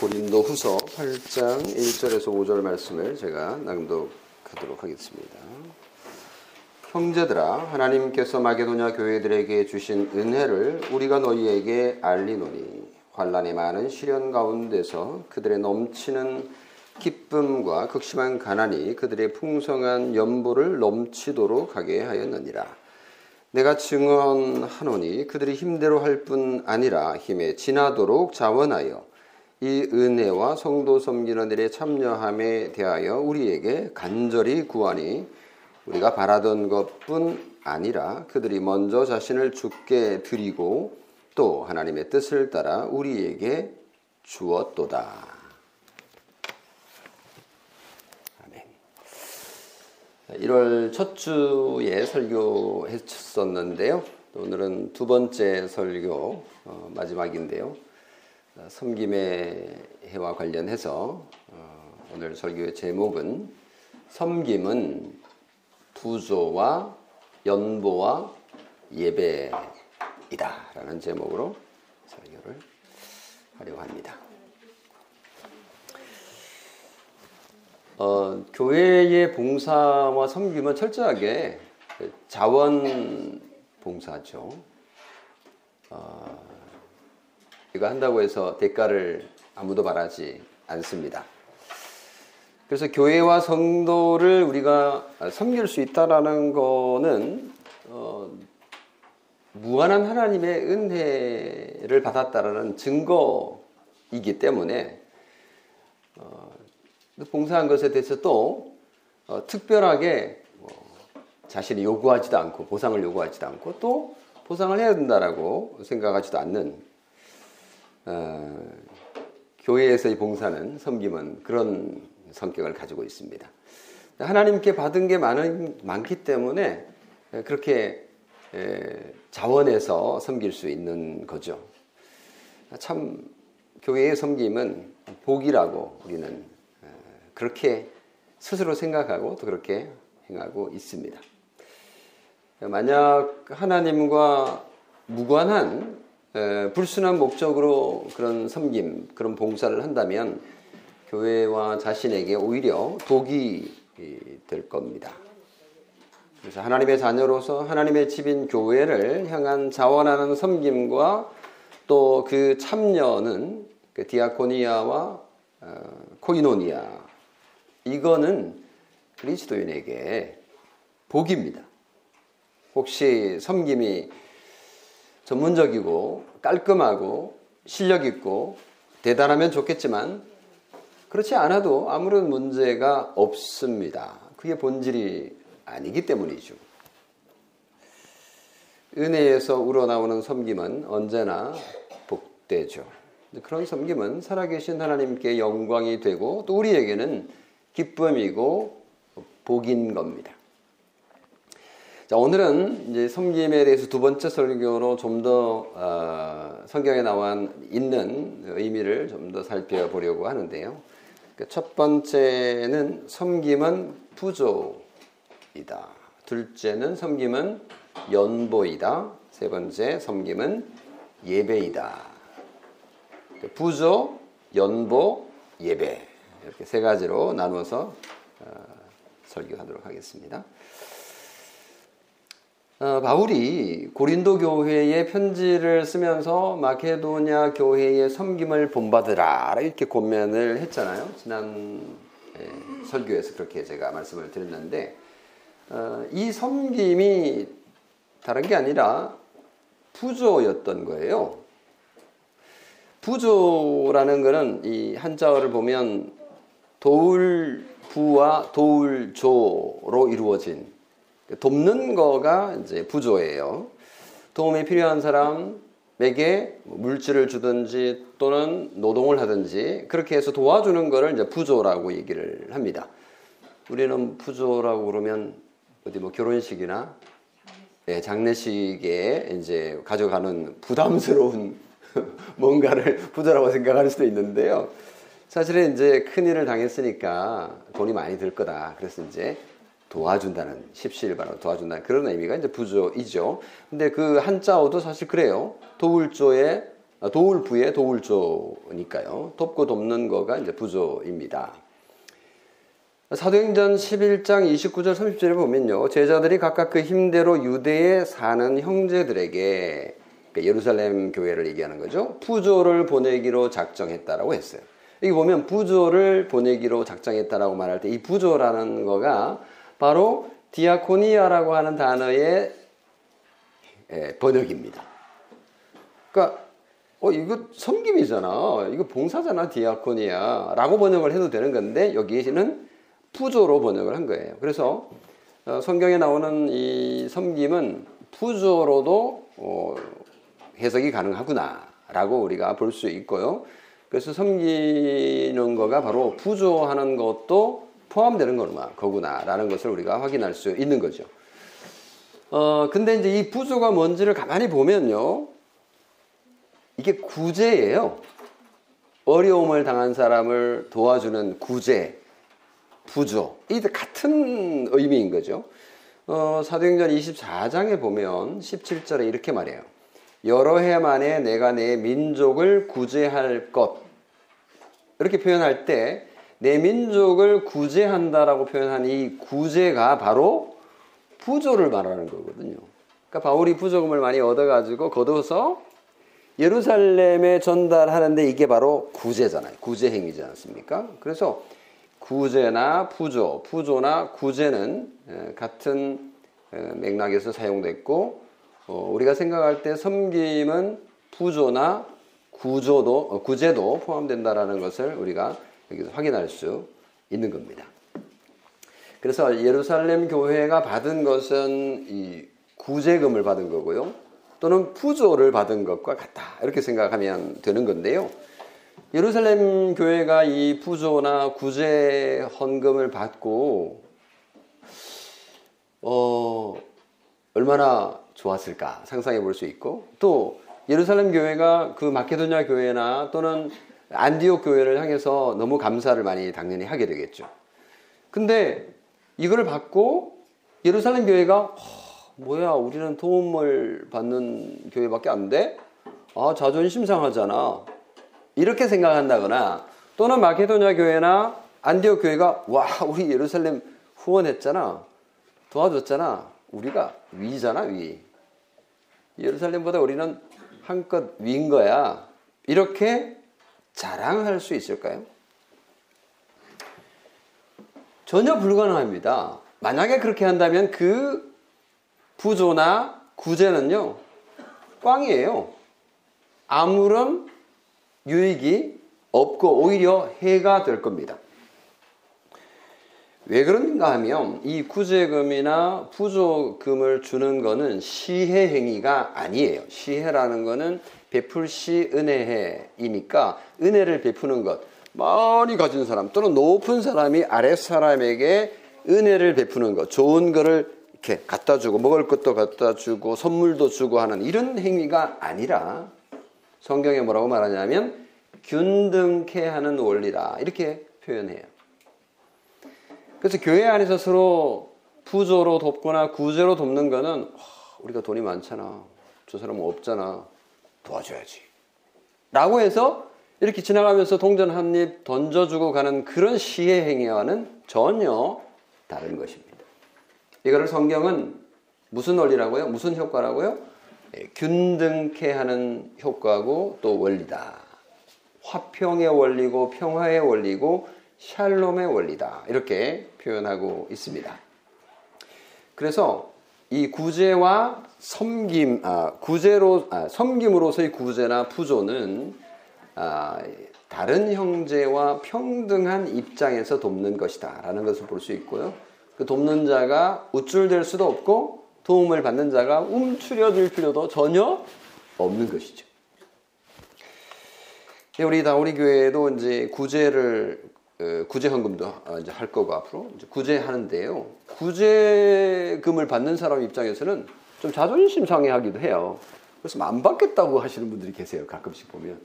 고린도 후서 8장 1절에서 5절 말씀을 제가 낭독하도록 하겠습니다. 형제들아 하나님께서 마게도냐 교회들에게 주신 은혜를 우리가 너희에게 알리노니 환란의 많은 시련 가운데서 그들의 넘치는 기쁨과 극심한 가난이 그들의 풍성한 연보를 넘치도록 하게 하였느니라. 내가 증언하노니 그들이 힘대로 할 뿐 아니라 힘에 지나도록 자원하여 이 은혜와 성도 섬기는 일에 참여함에 대하여 우리에게 간절히 구하니 우리가 바라던 것뿐 아니라 그들이 먼저 자신을 죽게 드리고 또 하나님의 뜻을 따라 우리에게 주었도다. 아멘. 1월 첫 주에 설교했었는데요. 오늘은 두 번째 설교 어, 마지막인데요. 섬김의 해와 관련해서 어, 오늘 설교의 제목은 섬김은 부조와 연보와 예배이다 라는 제목으로 설교를 하려고 합니다. 어, 교회의 봉사와 섬김은 철저하게 자원 봉사죠. 어, 이거 한다고 해서 대가를 아무도 바라지 않습니다. 그래서 교회와 성도를 우리가 섬길 수 있다라는 거는 어, 무한한 하나님의 은혜를 받았다라는 증거이기 때문에 어, 봉사한 것에 대해서 또 어, 특별하게 뭐 자신이 요구하지도 않고 보상을 요구하지도 않고 또 보상을 해야 된다라고 생각하지도 않는 어, 교회에서의 봉사는 섬김은 그런 성격을 가지고 있습니다. 하나님께 받은 게 많은, 많기 때문에 그렇게 자원해서 섬길 수 있는 거죠. 참 교회의 섬김은 복이라고 우리는 그렇게 스스로 생각하고 또 그렇게 행하고 있습니다. 만약 하나님과 무관한 불순한 목적으로 그런 섬김, 그런 봉사를 한다면 교회와 자신에게 오히려 독이 될 겁니다. 그래서 하나님의 자녀로서 하나님의 집인 교회를 향한 자원하는 섬김과 또 그 참여는 그 디아코니아와 어, 코이노니아 이거는 그리스도인에게 복입니다. 혹시 섬김이 전문적이고 깔끔하고 실력 있고 대단하면 좋겠지만 그렇지 않아도 아무런 문제가 없습니다. 그게 본질이 아니기 때문이죠. 은혜에서 우러나오는 섬김은 언제나 복되죠. 그런 섬김은 살아계신 하나님께 영광이 되고 또 우리에게는 기쁨이고 복인 겁니다. 자, 오늘은 이제 섬김에 대해서 두 번째 설교로 좀더 어, 성경에 나와 있는 의미를 좀 더 살펴보려고 하는데요. 그첫 번째는 섬김은 부조이다. 둘째는 섬김은 연보이다. 세 번째 섬김은 예배이다. 그 부조, 연보, 예배 이렇게 세 가지로 나누어서 어, 설교하도록 하겠습니다. 어, 바울이 고린도 교회에 편지를 쓰면서 마케도냐 교회의 섬김을 본받으라 이렇게 고면을 했잖아요. 지난 예, 설교에서 그렇게 제가 말씀을 드렸는데 어, 이 섬김이 다른 게 아니라 부조였던 거예요. 부조라는 것은 이 한자어를 보면 도울 부와 도울 조로 이루어진 돕는 거가 이제 부조예요. 도움이 필요한 사람에게 뭐 물질을 주든지 또는 노동을 하든지 그렇게 해서 도와주는 거를 이제 부조라고 얘기를 합니다. 우리는 부조라고 그러면 어디 뭐 결혼식이나 네, 장례식에 이제 가져가는 부담스러운 뭔가를 부조라고 생각할 수도 있는데요. 사실은 이제 큰 일을 당했으니까 돈이 많이 들 거다. 그래서 이제 도와준다는 십시일반으로 도와준다는 그런 의미가 이제 부조이죠. 근데 그 한자어도 사실 그래요. 도울조의 아, 도울 부의 도울조니까요. 돕고 돕는 거가 이제 부조입니다. 사도행전 11장 29절 30절에 보면요. 제자들이 각각 그 힘대로 유대에 사는 형제들에게 그러니까 예루살렘 교회를 얘기하는 거죠. 부조를 보내기로 작정했다라고 했어요. 여기 보면 부조를 보내기로 작정했다라고 말할 때 이 부조라는 거가 바로 디아코니아라고 하는 단어의 예, 번역입니다. 그러니까 어 이거 섬김이잖아. 이거 봉사잖아 디아코니아라고 번역을 해도 되는 건데 여기에는 부조로 번역을 한 거예요. 그래서 어, 성경에 나오는 이 섬김은 부조로도 어, 해석이 가능하구나라고 우리가 볼 수 있고요. 그래서 섬기는 거가 바로 부조하는 것도 포함되는 거구나 라는 것을 우리가 확인할 수 있는 거죠. 어, 근데 이제 이 부조가 뭔지를 가만히 보면요. 이게 구제예요. 어려움을 당한 사람을 도와주는 구제, 부조. 이 같은 의미인 거죠. 어, 사도행전 24장에 보면 17절에 이렇게 말해요. 여러 해 만에 내가 내 민족을 구제할 것. 이렇게 표현할 때 내 민족을 구제한다라고 표현한 이 구제가 바로 부조를 말하는 거거든요. 그러니까 바울이 부조금을 많이 얻어가지고 거둬서 예루살렘에 전달하는데 이게 바로 구제잖아요. 구제 행위지 않습니까? 그래서 구제나 부조, 부조나 구제는 같은 맥락에서 사용됐고 어, 우리가 생각할 때 섬김은 부조나 구조도 어, 구제도 포함된다라는 것을 우리가 여기서 확인할 수 있는 겁니다. 그래서 예루살렘 교회가 받은 것은 이 구제금을 받은 거고요. 또는 부조를 받은 것과 같다. 이렇게 생각하면 되는 건데요. 예루살렘 교회가 이 부조나 구제 헌금을 받고 어 얼마나 좋았을까 상상해 볼 수 있고 또 예루살렘 교회가 그 마케도냐 교회나 또는 안디옥 교회를 향해서 너무 감사를 많이 당연히 하게 되겠죠. 근데 이걸 받고 예루살렘 교회가 뭐야 우리는 도움을 받는 교회밖에 안 돼? 아 자존심 상하잖아. 이렇게 생각한다거나 또는 마케도냐 교회나 안디옥 교회가 와 우리 예루살렘 후원했잖아. 도와줬잖아. 우리가 위잖아 위. 예루살렘보다 우리는 한껏 위인 거야. 이렇게 자랑할 수 있을까요? 전혀 불가능합니다. 만약에 그렇게 한다면 그 부조나 구제는요, 꽝이에요. 아무런 유익이 없고 오히려 해가 될 겁니다. 왜 그런가 하면 이 구제금이나 부조금을 주는 거는 시해 행위가 아니에요. 시해라는 거는 베풀시 은혜해이니까 은혜를 베푸는 것. 많이 가진 사람 또는 높은 사람이 아랫 사람에게 은혜를 베푸는 것. 좋은 거를 이렇게 갖다 주고 먹을 것도 갖다 주고 선물도 주고 하는 이런 행위가 아니라 성경에 뭐라고 말하냐면 균등케 하는 원리다. 이렇게 표현해요. 그래서 교회 안에서 서로 부조로 돕거나 구제로 돕는 거는 우리가 돈이 많잖아. 저 사람은 없잖아. 도와줘야지. 라고 해서 이렇게 지나가면서 동전 한 입 던져주고 가는 그런 시의 행위와는 전혀 다른 것입니다. 이거를 성경은 무슨 원리라고요? 무슨 효과라고요? 예, 균등케 하는 효과고 또 원리다. 화평의 원리고 평화의 원리고 샬롬의 원리다. 이렇게 표현하고 있습니다. 그래서 이 구제와 섬김, 아, 구제로, 아, 섬김으로서의 구제나 부조는 아, 다른 형제와 평등한 입장에서 돕는 것이다. 라는 것을 볼 수 있고요. 그 돕는 자가 우쭐될 수도 없고 도움을 받는 자가 움츠려들 필요도 전혀 없는 것이죠. 우리 다우리 교회도 이제 구제를 어, 구제 헌금도 어, 이제 할 거고 앞으로 구제하는데요. 구제금을 받는 사람 입장에서는 좀 자존심 상해하기도 해요. 그래서 안 받겠다고 하시는 분들이 계세요. 가끔씩 보면.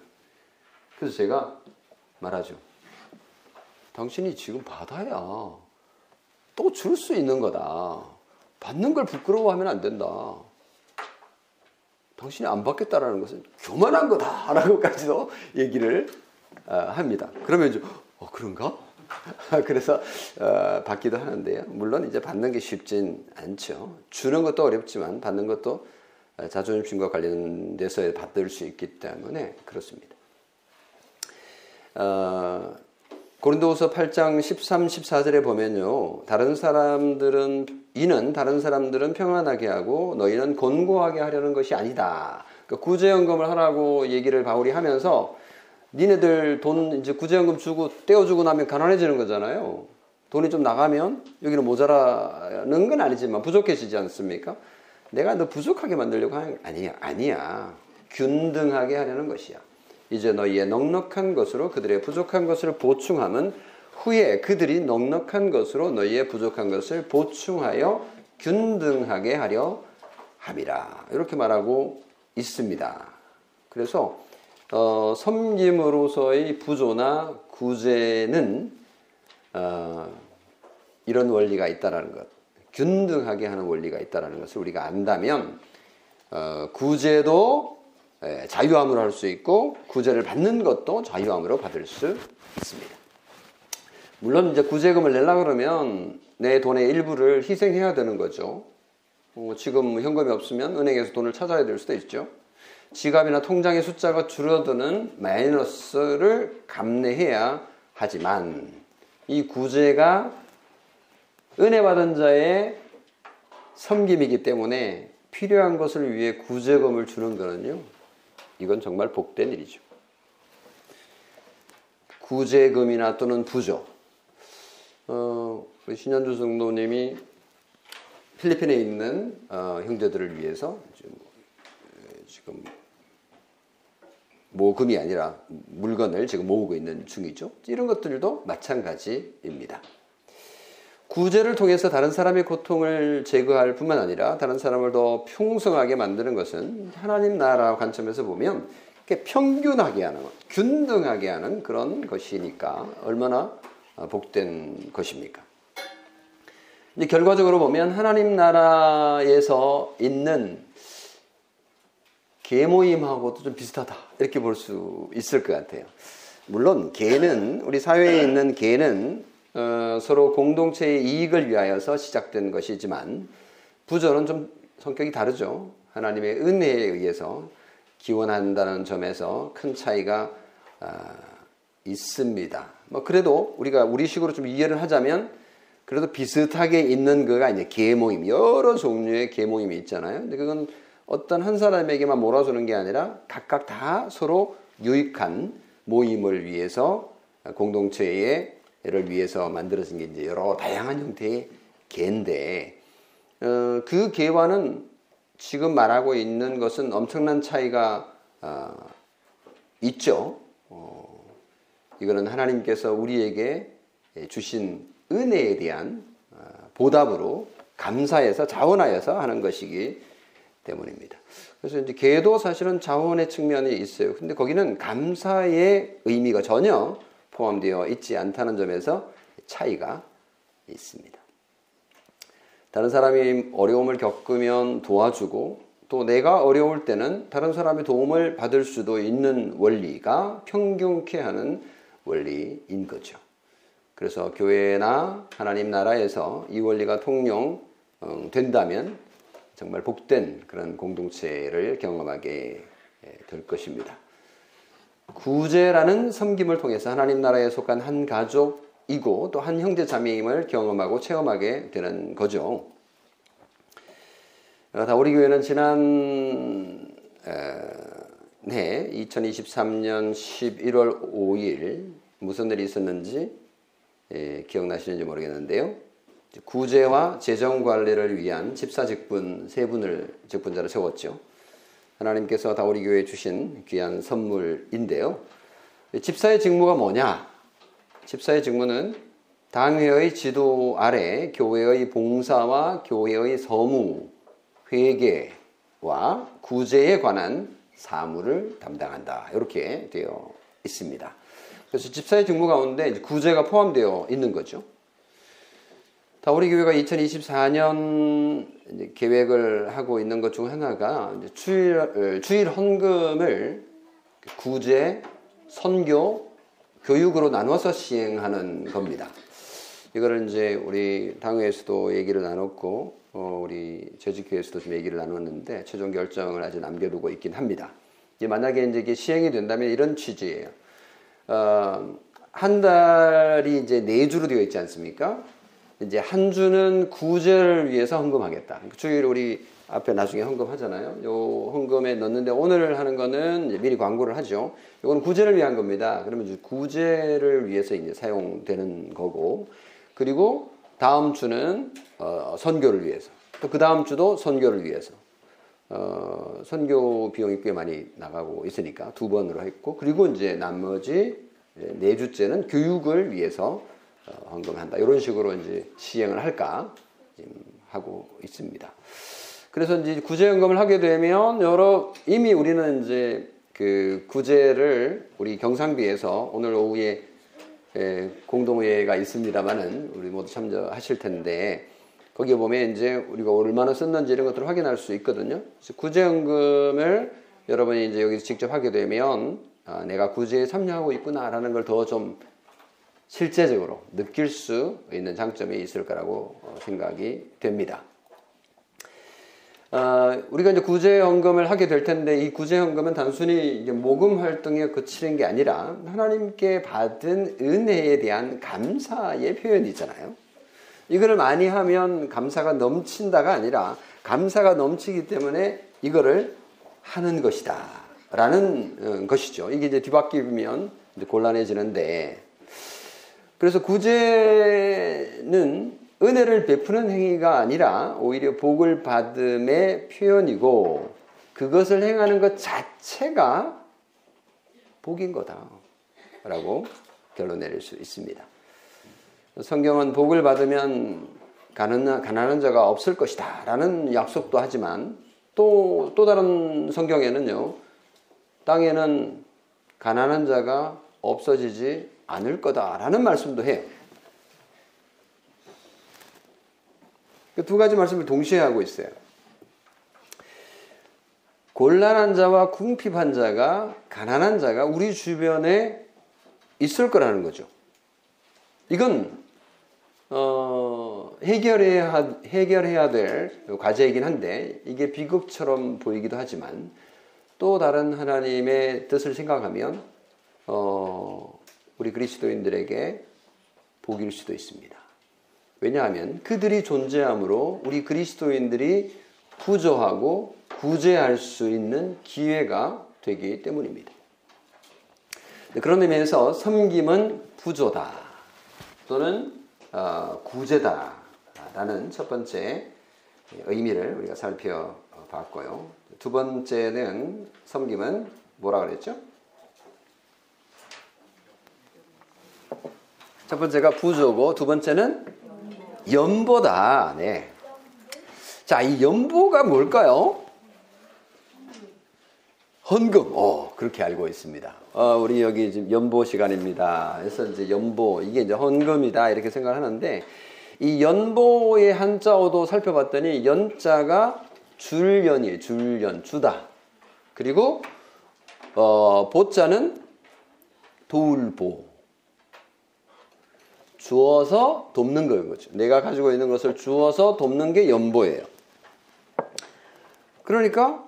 그래서 제가 말하죠. 당신이 지금 받아야 또 줄 수 있는 거다. 받는 걸 부끄러워하면 안 된다. 당신이 안 받겠다라는 것은 교만한 거다라고까지도 얘기를 어, 합니다. 그러면 이제 어 그런가? 그래서 어, 받기도 하는데요. 물론 이제 받는 게 쉽진 않죠. 주는 것도 어렵지만 받는 것도 자존심과 관련돼서 받을 수 있기 때문에 그렇습니다. 어, 고린도후서 8장 13, 14절에 보면요. 다른 사람들은 이는 다른 사람들은 평안하게 하고 너희는 곤고하게 하려는 것이 아니다. 그러니까 구제연금을 하라고 얘기를 바울이 하면서 니네들 돈 이제 구제연금 주고 떼어주고 나면 가난해지는 거잖아요. 돈이 좀 나가면 여기는 모자라는 건 아니지만 부족해지지 않습니까? 내가 너 부족하게 만들려고 하는 아니야 아니야 균등하게 하려는 것이야. 이제 너희의 넉넉한 것으로 그들의 부족한 것을 보충함은 후에 그들이 넉넉한 것으로 너희의 부족한 것을 보충하여 균등하게 하려 함이라 이렇게 말하고 있습니다. 그래서 어, 섬김으로서의 부조나 구제는 어, 이런 원리가 있다라는 것, 균등하게 하는 원리가 있다라는 것을 우리가 안다면 어, 구제도 예, 자유함으로 할 수 있고 구제를 받는 것도 자유함으로 받을 수 있습니다. 물론 이제 구제금을 내려 그러면 내 돈의 일부를 희생해야 되는 거죠. 어, 지금 현금이 없으면 은행에서 돈을 찾아야 될 수도 있죠. 지갑이나 통장의 숫자가 줄어드는 마이너스를 감내해야 하지만 이 구제가 은혜 받은 자의 섬김이기 때문에 필요한 것을 위해 구제금을 주는 거는요. 이건 정말 복된 일이죠. 구제금이나 또는 부조. 어, 우리 신현주 성도님이 필리핀에 있는 어, 형제들을 위해서 지금 모금이 아니라 물건을 지금 모으고 있는 중이죠. 이런 것들도 마찬가지입니다. 구제를 통해서 다른 사람의 고통을 제거할 뿐만 아니라 다른 사람을 더 풍성하게 만드는 것은 하나님 나라 관점에서 보면 평균하게 하는, 균등하게 하는 그런 것이니까 얼마나 복된 것입니까? 이제 결과적으로 보면 하나님 나라에서 있는 개 모임하고도 좀 비슷하다 이렇게 볼 수 있을 것 같아요. 물론 개는 우리 사회에 있는 개는 어, 서로 공동체의 이익을 위하여서 시작된 것이지만 부조는 좀 성격이 다르죠. 하나님의 은혜에 의해서 기원한다는 점에서 큰 차이가 아, 있습니다. 뭐 그래도 우리가 우리식으로 좀 이해를 하자면 그래도 비슷하게 있는 거가 이제 계모임 여러 종류의 계모임이 있잖아요. 근데 그건 어떤 한 사람에게만 몰아주는 게 아니라 각각 다 서로 유익한 모임을 위해서 공동체를 위해서 만들어진 게 이제 여러 다양한 형태의 개인데 어, 그 개와는 지금 말하고 있는 것은 엄청난 차이가 어, 있죠. 어, 이거는 하나님께서 우리에게 주신 은혜에 대한 어, 보답으로 감사해서 자원하여서 하는 것이기 때문입니다. 그래서 이제 개도 사실은 자원의 측면이 있어요. 근데 거기는 감사의 의미가 전혀 포함되어 있지 않다는 점에서 차이가 있습니다. 다른 사람이 어려움을 겪으면 도와주고 또 내가 어려울 때는 다른 사람의 도움을 받을 수도 있는 원리가 평균케 하는 원리인 거죠. 그래서 교회나 하나님 나라에서 이 원리가 통용된다면 정말 복된 그런 공동체를 경험하게 예, 될 것입니다. 구제라는 섬김을 통해서 하나님 나라에 속한 한 가족이고 또 한 형제 자매임을 경험하고 체험하게 되는 거죠. 어, 다우리 교회는 지난 해 2023년 11월 5일 무슨 일이 있었는지 예, 기억나시는지 모르겠는데요. 구제와 재정 관리를 위한 집사 직분 세 분을 직분자를 세웠죠. 하나님께서 다우리 교회에 주신 귀한 선물인데요. 집사의 직무가 뭐냐? 집사의 직무는 당회의 지도 아래 교회의 봉사와 교회의 서무, 회계와 구제에 관한 사무를 담당한다. 이렇게 되어 있습니다. 그래서 집사의 직무 가운데 구제가 포함되어 있는 거죠. 다 우리 교회가 2024년 계획을 하고 있는 것 중 하나가 주일, 어, 주일 헌금을 구제, 선교, 교육으로 나눠서 시행하는 겁니다. 이거를 이제 우리 당회에서도 얘기를 나눴고 어, 우리 재직회에서도 좀 얘기를 나눴는데 최종 결정을 아직 남겨두고 있긴 합니다. 이제 만약에 이제 이게 시행이 된다면 이런 취지예요. 어, 한 달이 이제 네 주로 되어 있지 않습니까? 이제 한 주는 구제를 위해서 헌금하겠다. 그러니까 주일 우리 앞에 나중에 헌금하잖아요. 요 헌금에 넣는데 오늘 하는 거는 미리 광고를 하죠. 이건 구제를 위한 겁니다. 그러면 이제 구제를 위해서 이제 사용되는 거고 그리고 다음 주는 어, 선교를 위해서 또 그 다음 주도 선교를 위해서 어, 선교 비용이 꽤 많이 나가고 있으니까 두 번으로 했고 그리고 이제 나머지 네 주째는 교육을 위해서 어, 헌금한다 이런 식으로 이제 시행을 할까 하고 있습니다. 그래서 이제 구제연금을 하게 되면 여러 이미 우리는 이제 그 구제를 우리 경상비에서 오늘 오후에 예, 공동회가 있습니다만은 우리 모두 참여하실 텐데 거기에 보면 이제 우리가 얼마나 썼는지 이런 것들을 확인할 수 있거든요. 구제연금을 여러분이 이제 여기서 직접 하게 되면 아, 내가 구제에 참여하고 있구나라는 걸 더 좀 실제적으로 느낄 수 있는 장점이 있을 거라고 어, 생각이 됩니다. 어, 우리가 이제 구제연금을 하게 될 텐데 이 구제연금은 단순히 모금 활동에 그치는 게 아니라 하나님께 받은 은혜에 대한 감사의 표현이잖아요. 이거를 많이 하면 감사가 넘친다가 아니라 감사가 넘치기 때문에 이거를 하는 것이다. 라는 어, 것이죠. 이게 이제 뒤바뀌면 곤란해지는데 그래서 구제는 은혜를 베푸는 행위가 아니라 오히려 복을 받음의 표현이고 그것을 행하는 것 자체가 복인 거다 라고 결론 내릴 수 있습니다. 성경은 복을 받으면 가난한 자가 없을 것이다 라는 약속도 하지만 또, 또 다른 성경에는요, 땅에는 가난한 자가 없어지지 않을 거다라는 말씀도 해요. 그두 가지 말씀을 동시에 하고 있어요. 곤란한 자와 궁핍한 자가 가난한 자가 우리 주변에 있을 거라는 거죠. 이건 어, 해결해야 해결해야 될 과제이긴 한데 이게 비극처럼 보이기도 하지만 또 다른 하나님의 뜻을 생각하면 어, 우리 그리스도인들에게 복일 수도 있습니다. 왜냐하면 그들이 존재함으로 우리 그리스도인들이 부조하고 구제할 수 있는 기회가 되기 때문입니다. 그런 의미에서 섬김은 부조다 또는 어, 구제다라는 첫 번째 의미를 우리가 살펴봤고요. 두 번째는 섬김은 뭐라 그랬죠? 첫 번째가 부조고 두 번째는 연보다. 네. 자, 이 연보가 뭘까요? 헌금. 어, 그렇게 알고 있습니다. 어, 우리 여기 지금 연보 시간입니다. 그래서 이제 연보, 이게 이제 헌금이다. 이렇게 생각하는데, 이 연보의 한자어도 살펴봤더니, 연자가 줄연이에요. 줄연, 주다. 그리고, 어, 보자는 도울보. 주어서 돕는 거죠. 내가 가지고 있는 것을 주어서 돕는 게 연보예요. 그러니까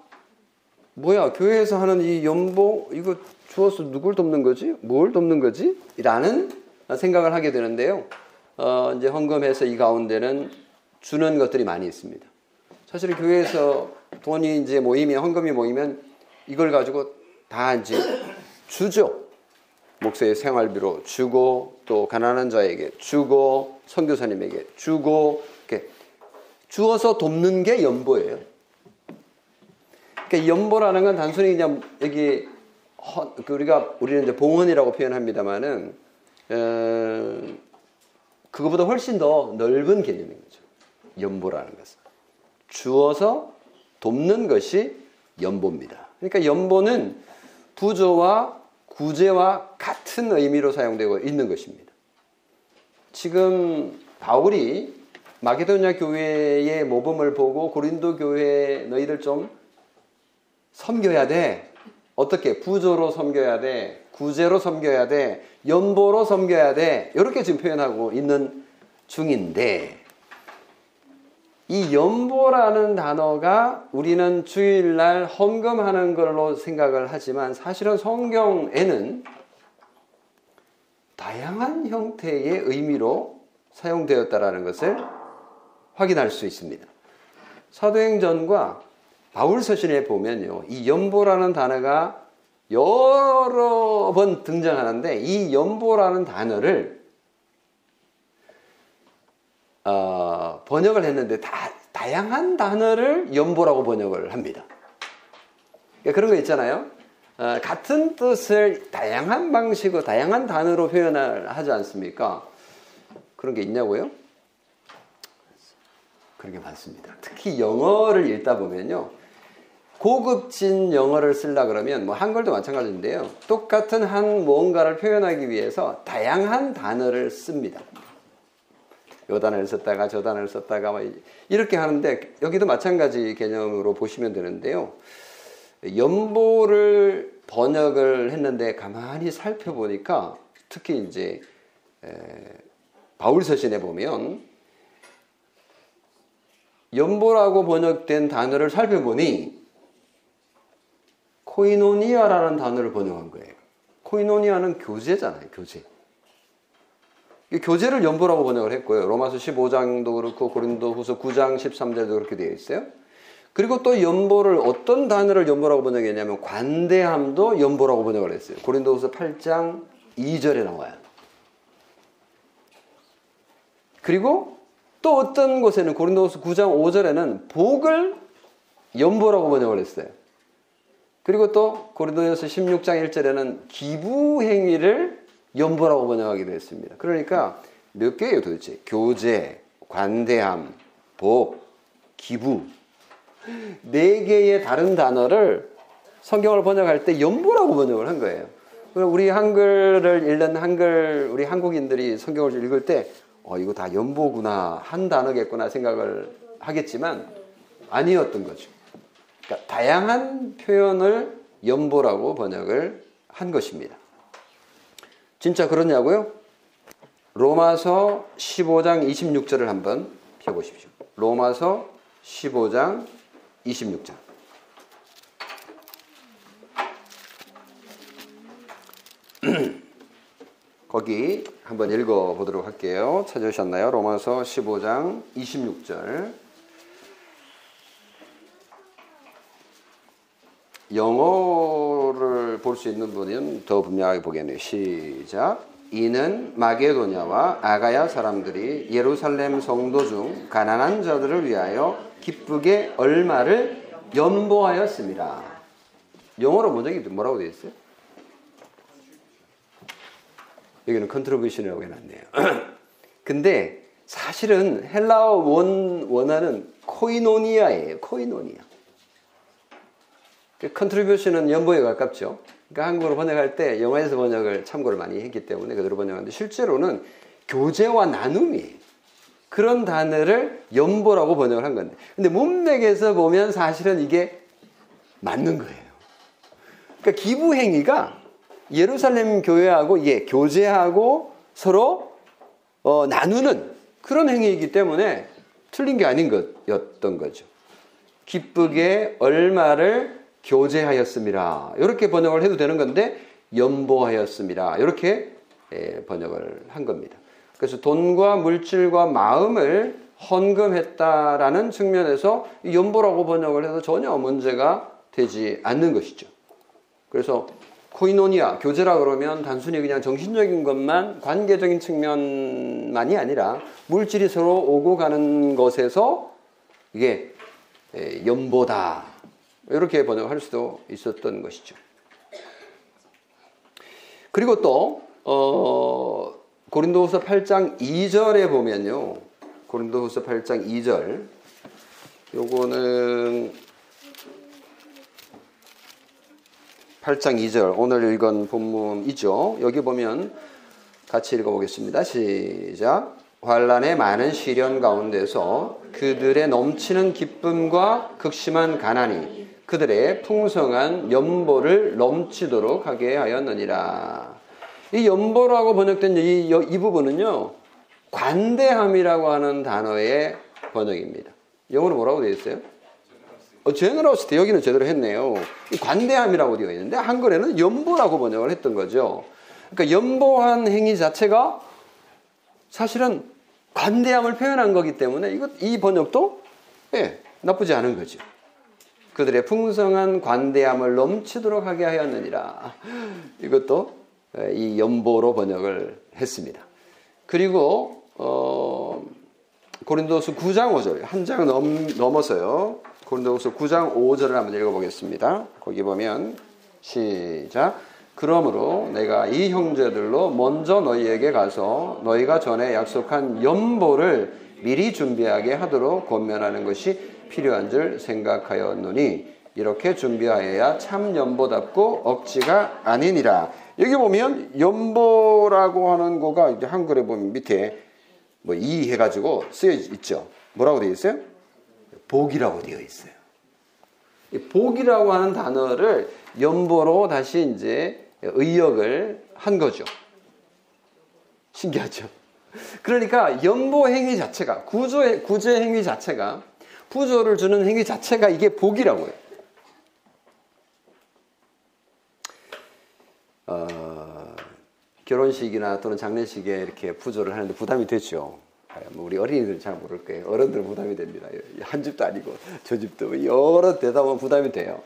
뭐야 교회에서 하는 이 연보 이거 주어서 누굴 돕는 거지? 뭘 돕는 거지? 라는 생각을 하게 되는데요. 어, 이제 헌금해서 이 가운데는 주는 것들이 많이 있습니다. 사실 교회에서 돈이 이제 모이면 헌금이 모이면 이걸 가지고 다 이제 주죠. 목사의 생활비로 주고 또 가난한 자에게 주고 선교사님에게 주고 이렇게 주어서 돕는 게 연보예요. 그러니까 연보라는 건 단순히 그냥 여기 그 우리가 우리는 이제 봉헌이라고 표현합니다만은 어, 그거보다 훨씬 더 넓은 개념인 거죠. 연보라는 것은 주어서 돕는 것이 연보입니다. 그러니까 연보는 부조와 구제와 같은 의미로 사용되고 있는 것입니다. 지금 바울이 마게도냐 교회의 모범을 보고 고린도 교회 너희들 좀 섬겨야 돼. 어떻게 부조로 섬겨야 돼. 구제로 섬겨야 돼. 연보로 섬겨야 돼. 이렇게 지금 표현하고 있는 중인데 이 연보라는 단어가 우리는 주일날 헌금하는 걸로 생각을 하지만 사실은 성경에는 다양한 형태의 의미로 사용되었다라는 것을 확인할 수 있습니다. 사도행전과 바울 서신에 보면요. 이 연보라는 단어가 여러 번 등장하는데 이 연보라는 단어를 어, 번역을 했는데 다, 다양한 단어를 연보라고 번역을 합니다. 그러니까 그런 거 있잖아요. 어, 같은 뜻을 다양한 방식으로 다양한 단어로 표현을 하지 않습니까? 그런 게 있냐고요? 그런 게 많습니다. 특히 영어를 읽다 보면요. 고급진 영어를 쓰려 그러면 뭐 한글도 마찬가지인데요. 똑같은 한 무언가를 표현하기 위해서 다양한 단어를 씁니다. 요 단어를 썼다가 저 단어를 썼다가 뭐 이렇게 하는데 여기도 마찬가지 개념으로 보시면 되는데요. 연보를 번역을 했는데 가만히 살펴보니까 특히 이제 바울 서신에 보면 연보라고 번역된 단어를 살펴보니 코이노니아라는 단어를 번역한 거예요. 코이노니아는 교제잖아요, 교제. 교제를 연보라고 번역을 했고요. 로마서 15장도 그렇고 고린도 후서 9장 13절도 그렇게 되어 있어요. 그리고 또 연보를 어떤 단어를 연보라고 번역했냐면 관대함도 연보라고 번역을 했어요. 고린도 후서 8장 2절에 나와요. 그리고 또 어떤 곳에는 고린도후서 9장 5절에는 복을 연보라고 번역을 했어요. 그리고 또 고린도전서 16장 1절에는 기부 행위를 연보라고 번역하기도 했습니다. 그러니까 몇 개예요 도대체? 교제, 관대함, 복, 기부 네 개의 다른 단어를 성경을 번역할 때 연보라고 번역을 한 거예요. 우리 한글을 읽는 한글 우리 한국인들이 성경을 읽을 때 어, 이거 다 연보구나 한 단어겠구나 생각을 하겠지만 아니었던 거죠. 그러니까 다양한 표현을 연보라고 번역을 한 것입니다. 진짜 그러냐고요? 로마서 15장 26절을 한번 펴보십시오. 로마서 15장 26절. 거기 한번 읽어 보도록 할게요. 찾으셨나요? 로마서 15장 26절. 영어를 볼 수 있는 분은 더 분명하게 보겠네요. 시작. 이는 마게도냐와 아가야 사람들이 예루살렘 성도 중 가난한 자들을 위하여 기쁘게 얼마를 연보하였습니다. 영어로 문장이 뭐라고 되어 있어요? 여기는 contribution이라고 해놨네요. 근데 사실은 헬라어 원, 원어는 코이노니아예요. 코이노니아. contribution은 연보에 가깝죠. 그러니까 한국어로 번역할 때 영어에서 번역을 참고를 많이 했기 때문에 그대로 번역하는데 실제로는 교제와 나눔이에요. 그런 단어를 연보라고 번역을 한 건데. 근데 문맥에서 보면 사실은 이게 맞는 거예요. 그러니까 기부 행위가 예루살렘 교회하고 예, 교제하고 서로 어, 나누는 그런 행위이기 때문에 틀린 게 아닌 것이었던 거죠. 기쁘게 얼마를 교제하였습니다. 이렇게 번역을 해도 되는 건데 연보하였습니다. 이렇게 예, 번역을 한 겁니다. 그래서 돈과 물질과 마음을 헌금했다라는 측면에서 연보라고 번역을 해서 전혀 문제가 되지 않는 것이죠. 그래서 코이노니아, 교제라 그러면 단순히 그냥 정신적인 것만 관계적인 측면만이 아니라 물질이 서로 오고 가는 것에서 이게 예, 연보다 이렇게 번역할 수도 있었던 것이죠. 그리고 또 어, 고린도후서 8장 2절에 보면요. 고린도후서 8장 2절 요거는 8장 2절 오늘 읽은 본문이죠. 여기 보면 같이 읽어보겠습니다. 시작. 환란의 많은 시련 가운데서 그들의 넘치는 기쁨과 극심한 가난이 그들의 풍성한 연보를 넘치도록 하게 하였느니라. 이 연보라고 번역된 이, 이 부분은요, 관대함이라고 하는 단어의 번역입니다. 영어로 뭐라고 되어 있어요? 어, 제너러스티 여기는 제대로 했네요. 관대함이라고 되어 있는데 한글에는 연보라고 번역을 했던 거죠. 그러니까 연보한 행위 자체가 사실은 관대함을 표현한 거기 때문에 이것 이 번역도 예, 나쁘지 않은 거죠. 그들의 풍성한 관대함을 넘치도록 하게 하였느니라. 이것도 예, 이 연보로 번역을 했습니다. 그리고 어, 고린도서 9장 5절 한 장 넘어서요. 고린도서 9장 5절을 한번 읽어보겠습니다. 거기 보면 시작. 그러므로 내가 이 형제들로 먼저 너희에게 가서 너희가 전에 약속한 연보를 미리 준비하게 하도록 권면하는 것이 필요한 줄 생각하였노니 이렇게 준비하여야 참 연보답고 억지가 아니니라. 여기 보면 연보라고 하는 거가 한글에 보면 밑에 뭐 이 해가지고 쓰여 있죠. 뭐라고 되어 있어요? 복이라고 되어 있어요. 복이라고 하는 단어를 연보로 다시 이제 의역을 한 거죠. 신기하죠? 그러니까 연보 행위 자체가 구조 구제 행위 자체가 부조를 주는 행위 자체가 이게 복이라고요. 어, 결혼식이나 또는 장례식에 이렇게 부조를 하는데 부담이 되죠. 뭐 우리 어린이들 잘 모를 거예요. 어른들은 부담이 됩니다. 한 집도 아니고 저 집도 여러 보면 부담이 돼요.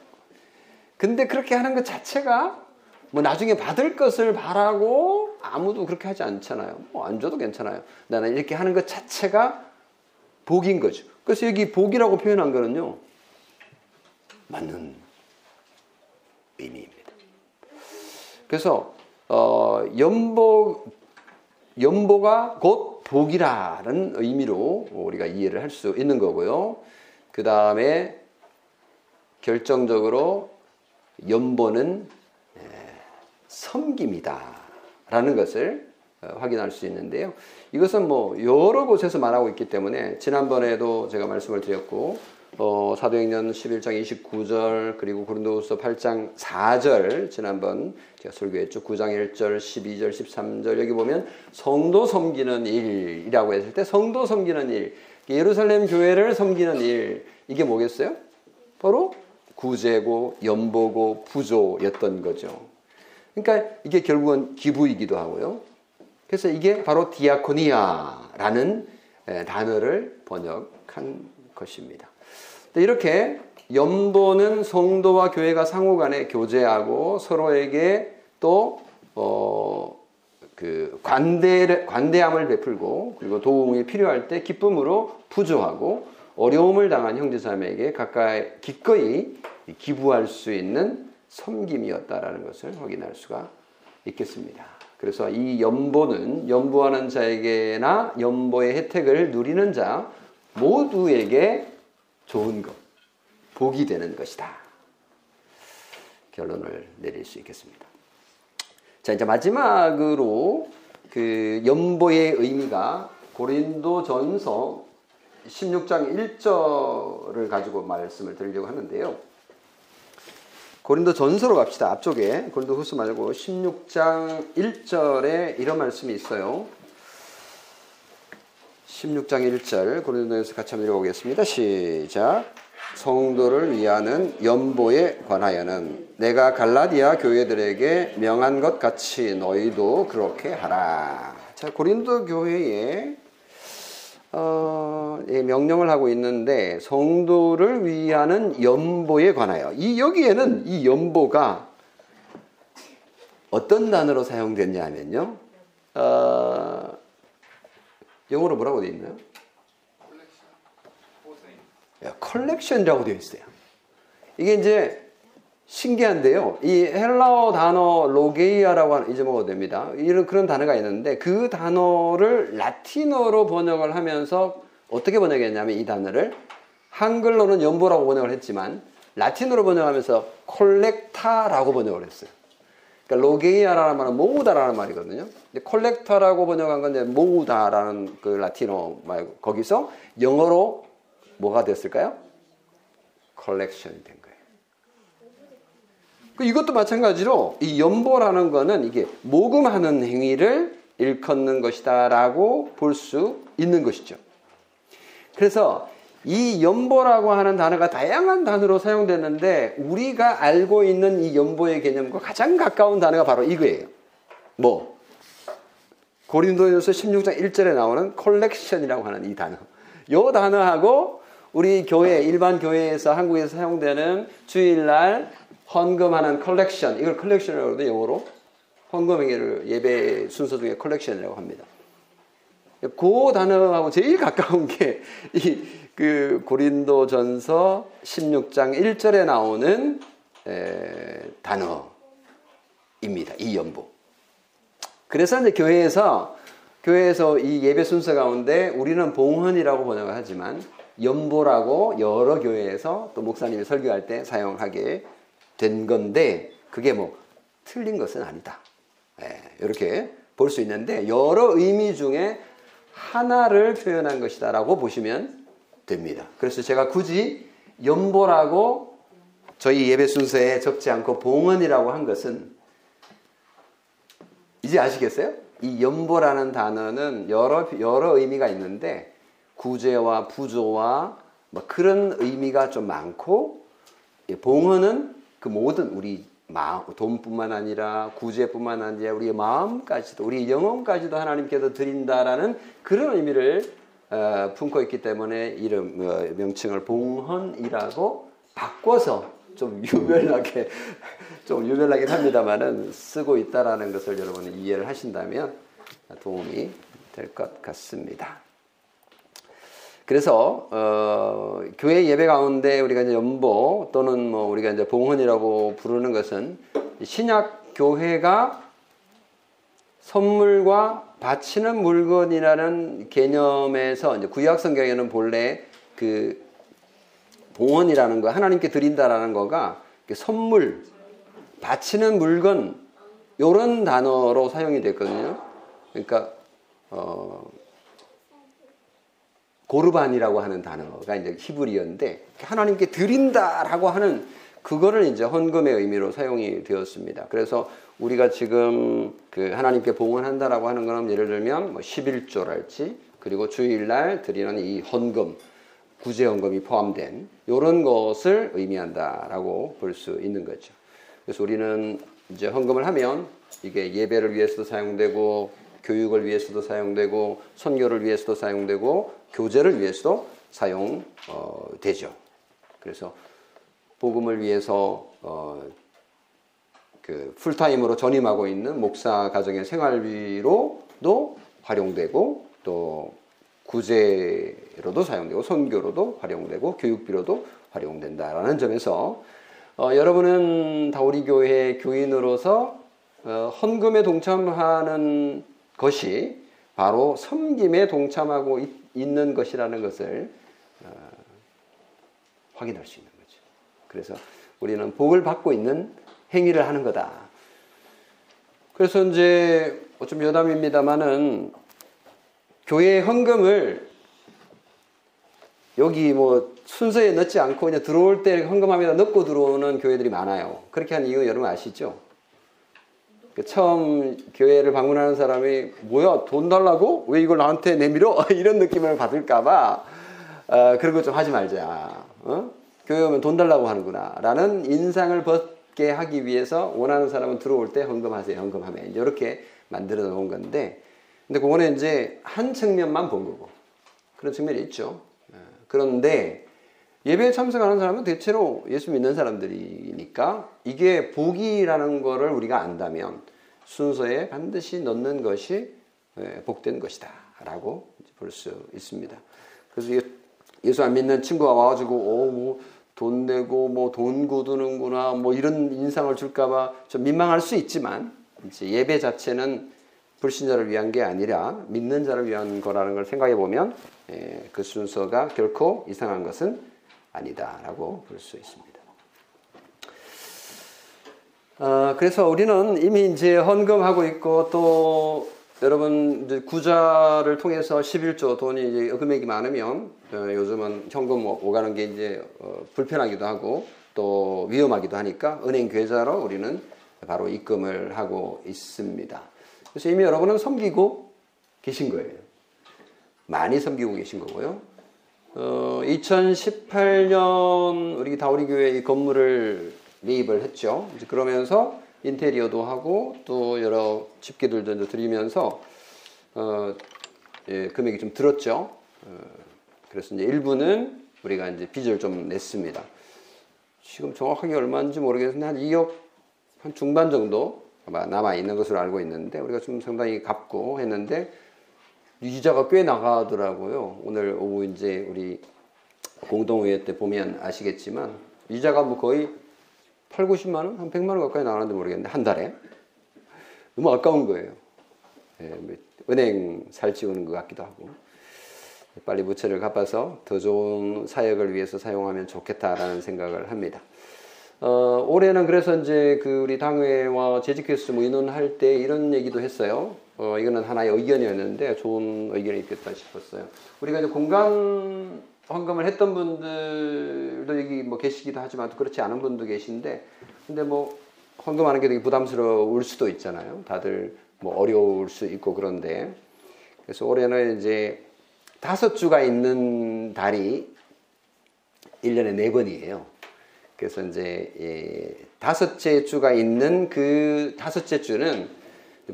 근데 그렇게 하는 것 자체가 뭐 나중에 받을 것을 바라고 아무도 그렇게 하지 않잖아요. 뭐 안 줘도 괜찮아요. 나는 이렇게 하는 것 자체가 복인 거죠. 그래서 여기 복이라고 표현한 거는요. 맞는 의미입니다. 그래서 어, 연보 연보가 곧 복이라는 의미로 우리가 이해를 할 수 있는 거고요. 그 다음에 결정적으로 연보는 섬김이다 라는 것을 어, 확인할 수 있는데요. 이것은 뭐 여러 곳에서 말하고 있기 때문에 지난번에도 제가 말씀을 드렸고 어, 사도행전 11장 29절 그리고 고린도후서 8장 4절 지난번 제가 설교했죠. 9장 1절, 12절, 13절 여기 보면 성도 섬기는 일이라고 했을 때 성도 섬기는 일, 예루살렘 교회를 섬기는 일 이게 뭐겠어요? 바로 구제고 연보고 부조였던 거죠. 그러니까 이게 결국은 기부이기도 하고요. 그래서 이게 바로 디아코니아라는 단어를 번역한 것입니다. 이렇게 연보는 성도와 교회가 상호 간에 교제하고 서로에게 또, 어, 그 관대, 관대함을 베풀고 그리고 도움이 필요할 때 기쁨으로 부조하고 어려움을 당한 형제자매에게 가까이 기꺼이 기부할 수 있는 섬김이었다라는 것을 확인할 수가 있겠습니다. 그래서 이 연보는 연보하는 자에게나 연보의 혜택을 누리는 자 모두에게 좋은 것, 복이 되는 것이다. 결론을 내릴 수 있겠습니다. 자, 이제 마지막으로 그 연보의 의미가 고린도 전서 16장 1절을 가지고 말씀을 드리려고 하는데요. 고린도 전서로 갑시다. 앞쪽에 고린도 후서 말고 16장 1절에 이런 말씀이 있어요. 16장 1절 고린도에서 같이 한번 읽어보겠습니다. 시작. 성도를 위하는 연보에 관하여는 내가 갈라디아 교회들에게 명한 것 같이 너희도 그렇게 하라. 자, 고린도 교회에 어, 예, 명령을 하고 있는데 성도를 위하는 연보에 관하여 이 여기에는 이 연보가 어떤 단어로 사용됐냐면요. 어, 영어로 뭐라고 되어 있나요? collection이라고 되어 있어요. 이게 이제 신기한데요. 이 헬라어 단어 로게이아라고 하는 잊어먹어도 됩니다. 이런 그런 단어가 있는데 그 단어를 라틴어로 번역을 하면서 어떻게 번역했냐면 이 단어를 한글로는 연보라고 번역을 했지만 라틴어로 번역하면서 collecta라고 번역을 했어요. 그러니까 로게이아라는 말은 모으다라는 말이거든요. 근데 collecta라고 번역한 건 이제 모으다라는 그 라틴어 말고 거기서 영어로 뭐가 됐을까요? collection이. 그 이것도 마찬가지로 이 연보라는 거는 이게 모금하는 행위를 일컫는 것이다라고 볼 수 있는 것이죠. 그래서 이 연보라고 하는 단어가 다양한 단어로 사용되는데 우리가 알고 있는 이 연보의 개념과 가장 가까운 단어가 바로 이거예요. 뭐 고린도전서 16장 1절에 나오는 collection이라고 하는 이 단어. 요 단어하고 우리 교회 일반 교회에서 한국에서 사용되는 주일날 헌금하는 컬렉션 이걸 collection이라고 해도 영어로 헌금행위를 예배 순서 중에 collection이라고 합니다. 그 단어하고 제일 가까운 게 이 그 고린도 전서 16장 1절에 나오는 에, 단어입니다. 이 연보. 그래서 이제 교회에서 교회에서 이 예배 순서 가운데 우리는 봉헌이라고 번역을 하지만 연보라고 여러 교회에서 또 목사님이 설교할 때 사용하게 된 건데 그게 뭐 틀린 것은 아니다. 예, 이렇게 볼 수 있는데 여러 의미 중에 하나를 표현한 것이다 라고 보시면 됩니다. 그래서 제가 굳이 연보라고 저희 예배 순서에 적지 않고 봉헌이라고 한 것은 이제 아시겠어요? 이 연보라는 단어는 여러 여러 의미가 있는데 구제와 부조와 뭐 그런 의미가 좀 많고 봉헌은 그 모든 우리 마음, 돈뿐만 아니라 구제뿐만 아니라 우리의 마음까지도 우리 영혼까지도 하나님께서 드린다라는 그런 의미를 어, 품고 있기 때문에 이름 어, 명칭을 봉헌이라고 바꿔서 좀 유별나게 좀 유별나긴 합니다만은 쓰고 있다라는 것을 여러분이 이해를 하신다면 도움이 될 것 같습니다. 그래서 어, 교회 예배 가운데 우리가 이제 연보 또는 뭐 우리가 이제 봉헌이라고 부르는 것은 신약 교회가 선물과 바치는 물건이라는 개념에서 이제 구약 성경에는 본래 그 봉헌이라는 거 하나님께 드린다라는 거가 선물, 바치는 물건 이런 단어로 사용이 됐거든요. 그러니까 어, 고르반이라고 하는 단어가 이제 히브리어인데 하나님께 드린다라고 하는 그거를 이제 헌금의 의미로 사용이 되었습니다. 그래서 우리가 지금 그 하나님께 봉헌한다라고 하는 거는 예를 들면 뭐 11조랄지 그리고 주일날 드리는 이 헌금 구제 헌금이 포함된 이런 것을 의미한다라고 볼 수 있는 거죠. 그래서 우리는 이제 헌금을 하면 이게 예배를 위해서도 사용되고 교육을 위해서도 사용되고 선교를 위해서도 사용되고 교제를 위해서도 사용되죠. 어, 그래서 복음을 위해서 어, 그 풀타임으로 전임하고 있는 목사 가정의 생활비로도 활용되고 또 구제로도 사용되고 선교로도 활용되고 교육비로도 활용된다라는 점에서 어, 여러분은 다우리 교회 교인으로서 어, 헌금에 동참하는 것이 바로 섬김에 동참하고 있, 는 것이라는 것을 어, 확인할 수 있는 거죠. 그래서 우리는 복을 받고 있는 행위를 하는 거다. 그래서 이제 좀 여담입니다만은 교회 헌금을 여기 뭐 순서에 넣지 않고 그냥 들어올 때 헌금합니다 넣고 들어오는 교회들이 많아요. 그렇게 한 이유 여러분 아시죠? 그 처음 교회를 방문하는 사람이 뭐야 돈 달라고 왜 이걸 나한테 내밀어 이런 느낌을 받을까봐 어, 그런 거 좀 하지 말자. 어? 교회 오면 돈 달라고 하는구나라는 인상을 벗게 하기 위해서 원하는 사람은 들어올 때 헌금하세요. 헌금하면 이렇게 만들어 놓은 건데, 근데 그거는 이제 한 측면만 본 거고 그런 측면이 있죠. 어, 그런데 예배에 참석하는 사람은 대체로 예수 믿는 사람들이니까 이게 복이라는 거를 우리가 안다면 순서에 반드시 넣는 것이 예, 복된 것이다 라고 볼 수 있습니다. 그래서 예수 안 믿는 친구가 와가지고 오 뭐 돈 내고 뭐 돈 굳는구나 뭐 이런 인상을 줄까봐 좀 민망할 수 있지만 이제 예배 자체는 불신자를 위한 게 아니라 믿는 자를 위한 거라는 걸 생각해 보면 예, 그 순서가 결코 이상한 것은 아니다라고 볼 수 있습니다. 어, 그래서 우리는 이미 이제 헌금하고 있고 또 여러분 구자를 통해서 11조 돈이 금액이 많으면 어, 요즘은 현금 오가는 게 이제 어, 불편하기도 하고 또 위험하기도 하니까 은행 계좌로 우리는 바로 입금을 하고 있습니다. 그래서 이미 여러분은 섬기고 계신 거예요. 많이 섬기고 계신 거고요. 어, 2018년 우리 다우리 교회 이 건물을 매입을 했죠. 그러면서 인테리어도 하고 또 여러 집기들도 드리면서 어, 예, 금액이 좀 들었죠. 어, 그래서 이제 일부는 우리가 이제 빚을 좀 냈습니다. 지금 정확하게 얼마인지 모르겠는데 한 2억 한 중반 정도 아마 남아 있는 것으로 알고 있는데 우리가 좀 상당히 갚고 했는데 이자가 꽤 나가더라고요. 오늘 오후 이제 우리 공동회의 때 보면 아시겠지만 이자가 뭐 거의 8, 90만 원, 한 100만 원 가까이 나가는데 모르겠는데 한 달에 너무 아까운 거예요. 예, 뭐 은행 살찌우는 것 같기도 하고 빨리 부채를 갚아서 더 좋은 사역을 위해서 사용하면 좋겠다라는 생각을 합니다. 어, 올해는 그래서 이제 그 우리 당회와 재직회수 뭐 인원할 때 이런 얘기도 했어요. 어, 이거는 하나의 의견이었는데 좋은 의견이 있겠다 싶었어요. 우리가 이제 공간 헌금을 했던 분들도 여기 뭐 계시기도 하지만 그렇지 않은 분도 계신데 근데 뭐 헌금하는 게 되게 부담스러울 수도 있잖아요. 다들 뭐 어려울 수 있고 그런데 그래서 올해는 이제 다섯 주가 있는 달이 1년에 네 번이에요. 그래서 이제 예, 다섯째 주가 있는 그 다섯째 주는